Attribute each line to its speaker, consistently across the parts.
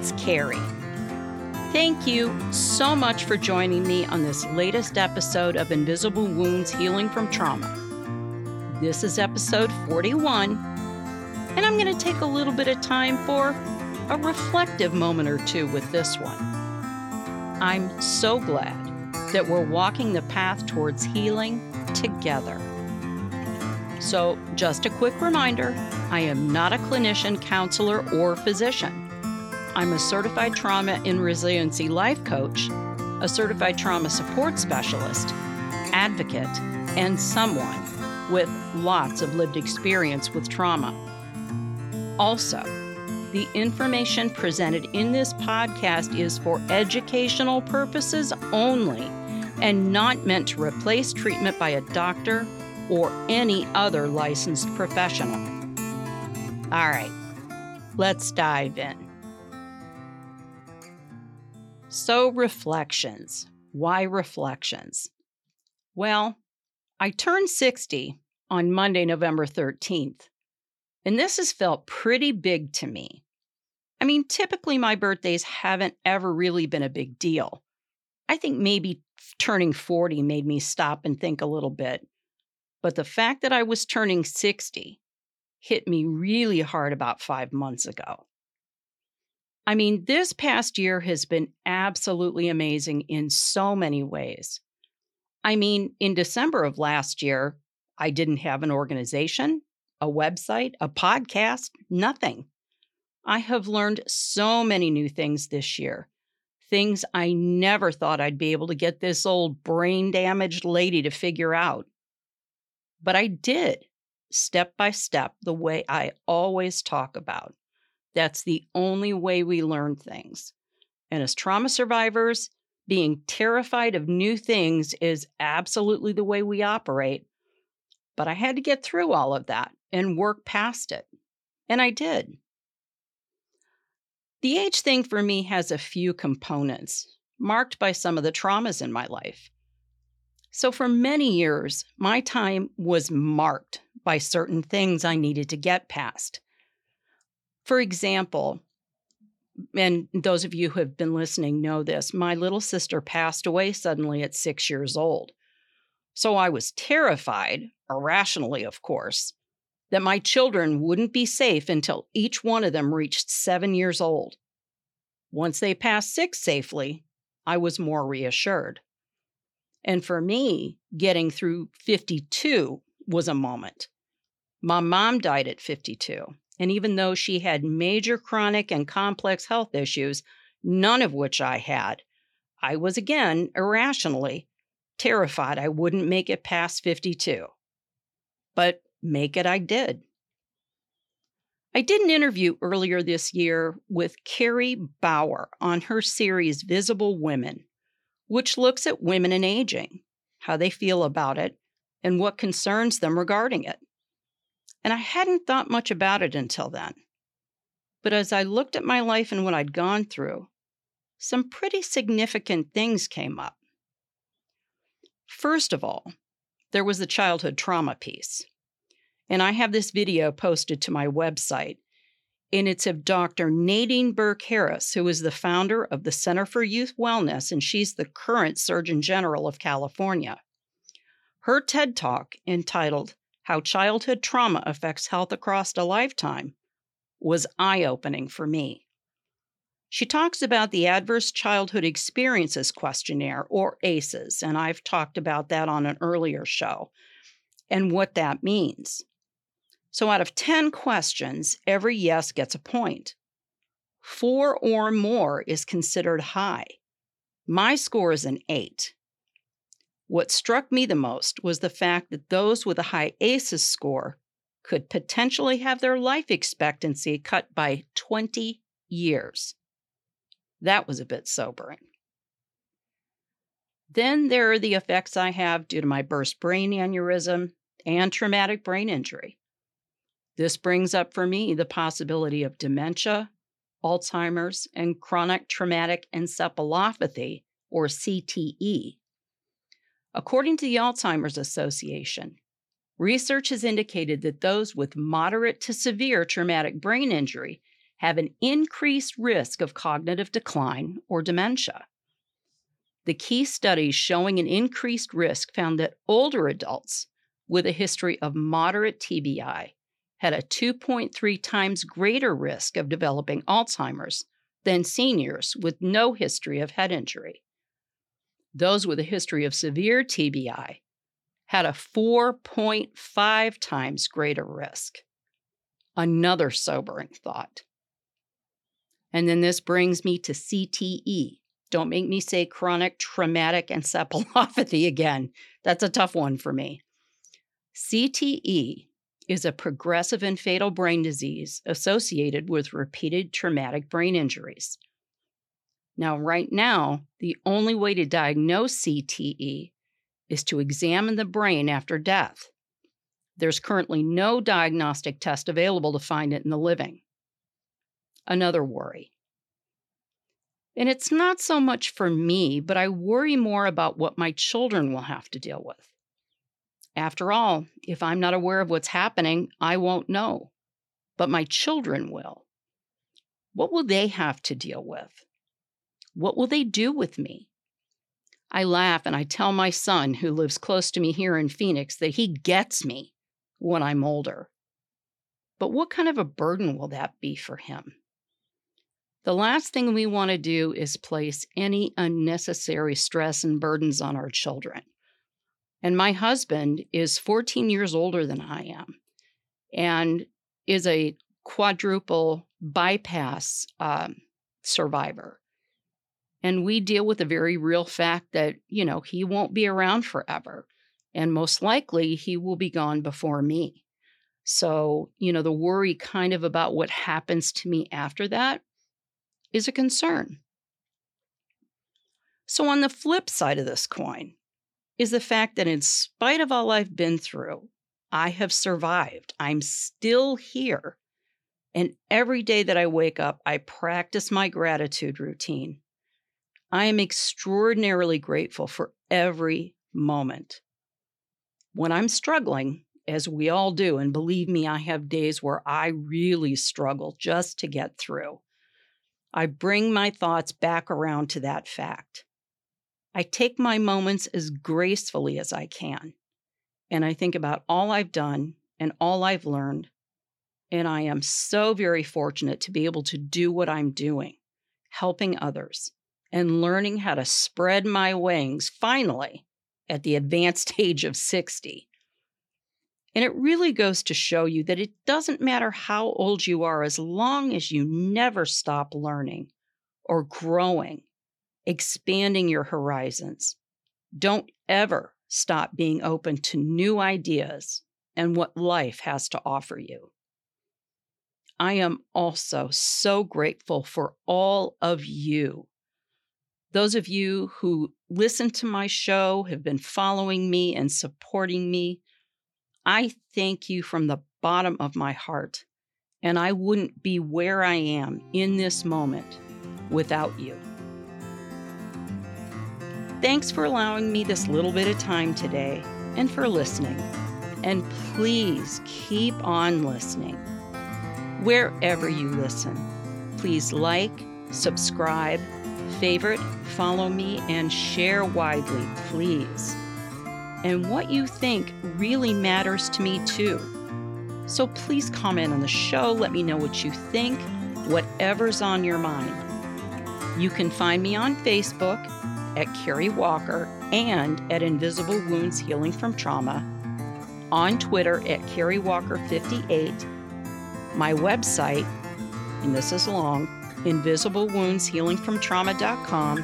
Speaker 1: It's Kerri. Thank you so much for joining me on this latest episode of Invisible Wounds Healing from Trauma. This is episode 41, and I'm going to take a little bit of time for a reflective moment or two with this one. I'm so glad that we're walking the path towards healing together. So, just a quick reminder I am not a clinician, counselor, or physician. I'm a certified trauma and resiliency life coach, a certified trauma support specialist, advocate, and someone with lots of lived experience with trauma. Also, the information presented in this podcast is for educational purposes only and not meant to replace treatment by a doctor or any other licensed professional. All right, let's dive in. So, reflections. Why reflections? Well, I turned 60 on Monday, November 13th, and this has felt pretty big to me. I mean, typically my birthdays haven't ever really been a big deal. I think maybe turning 40 made me stop and think a little bit. But the fact that I was turning 60 hit me really hard about five months ago. I mean, this past year has been absolutely amazing in so many ways. I mean, in December of last year, I didn't have an organization, a website, a podcast, nothing. I have learned so many new things this year. Things I never thought I'd be able to get this old brain damaged lady to figure out. But I did, step by step, the way I always talk about. That's the only way we learn things. And as trauma survivors, being terrified of new things is absolutely the way we operate. But I had to get through all of that and work past it. And I did. The age thing for me has a few components, marked by some of the traumas in my life. So, for many years, my time was marked by certain things I needed to get past. For example, and those of you who have been listening know this, my little sister passed away suddenly at six years old. So I was terrified, irrationally, of course, that my children wouldn't be safe until each one of them reached seven years old. Once they passed six safely, I was more reassured. And for me, getting through 52 was a moment. My mom died at 52. And even though she had major chronic and complex health issues, none of which I had, I was again irrationally terrified I wouldn't make it past 52. But make it I did. I did an interview earlier this year with Carrie Bauer on her series Visible Women, which looks at women and aging, how they feel about it, and what concerns them regarding it and I hadn't thought much about it until then. But as I looked at my life and what I'd gone through, some pretty significant things came up. First of all, there was the childhood trauma piece. And I have this video posted to my website, and it's of Dr. Nadine Burke Harris, who is the founder of the Center for Youth Wellness, and she's the current Surgeon General of California. Her TED Talk, entitled how childhood trauma affects health across a lifetime was eye opening for me. She talks about the Adverse Childhood Experiences Questionnaire, or ACEs, and I've talked about that on an earlier show, and what that means. So, out of 10 questions, every yes gets a point. Four or more is considered high. My score is an eight. What struck me the most was the fact that those with a high ACEs score could potentially have their life expectancy cut by 20 years. That was a bit sobering. Then there are the effects I have due to my burst brain aneurysm and traumatic brain injury. This brings up for me the possibility of dementia, Alzheimer's, and chronic traumatic encephalopathy, or CTE. According to the Alzheimer's Association, research has indicated that those with moderate to severe traumatic brain injury have an increased risk of cognitive decline or dementia. The key studies showing an increased risk found that older adults with a history of moderate TBI had a 2.3 times greater risk of developing Alzheimer's than seniors with no history of head injury. Those with a history of severe TBI had a 4.5 times greater risk. Another sobering thought. And then this brings me to CTE. Don't make me say chronic traumatic encephalopathy again. That's a tough one for me. CTE is a progressive and fatal brain disease associated with repeated traumatic brain injuries. Now, right now, the only way to diagnose CTE is to examine the brain after death. There's currently no diagnostic test available to find it in the living. Another worry. And it's not so much for me, but I worry more about what my children will have to deal with. After all, if I'm not aware of what's happening, I won't know. But my children will. What will they have to deal with? What will they do with me? I laugh and I tell my son, who lives close to me here in Phoenix, that he gets me when I'm older. But what kind of a burden will that be for him? The last thing we want to do is place any unnecessary stress and burdens on our children. And my husband is 14 years older than I am and is a quadruple bypass um, survivor. And we deal with the very real fact that, you know, he won't be around forever. And most likely he will be gone before me. So, you know, the worry kind of about what happens to me after that is a concern. So, on the flip side of this coin, is the fact that in spite of all I've been through, I have survived. I'm still here. And every day that I wake up, I practice my gratitude routine. I am extraordinarily grateful for every moment. When I'm struggling, as we all do, and believe me, I have days where I really struggle just to get through, I bring my thoughts back around to that fact. I take my moments as gracefully as I can. And I think about all I've done and all I've learned. And I am so very fortunate to be able to do what I'm doing, helping others and learning how to spread my wings finally at the advanced age of 60. And it really goes to show you that it doesn't matter how old you are as long as you never stop learning or growing expanding your horizons. Don't ever stop being open to new ideas and what life has to offer you. I am also so grateful for all of you. Those of you who listen to my show, have been following me and supporting me, I thank you from the bottom of my heart. And I wouldn't be where I am in this moment without you. Thanks for allowing me this little bit of time today and for listening. And please keep on listening. Wherever you listen, please like, subscribe, favorite, follow me, and share widely, please. And what you think really matters to me too. So please comment on the show, let me know what you think, whatever's on your mind. You can find me on Facebook at Kerri Walker and at Invisible Wounds Healing from Trauma, on Twitter at Kerri Walker 58, my website, and this is long, Invisible Wounds Healing from Trauma.com,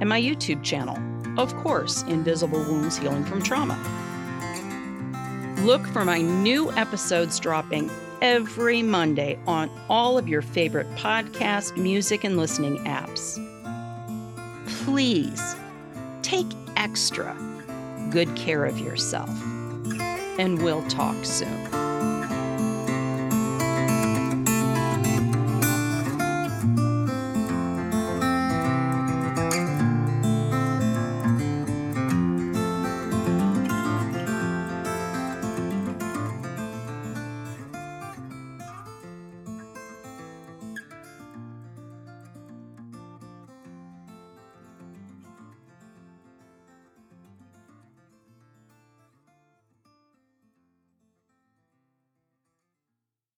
Speaker 1: and my YouTube channel, of course, Invisible Wounds Healing from Trauma. Look for my new episodes dropping every Monday on all of your favorite podcast, music, and listening apps please take extra good care of yourself. And we'll talk soon.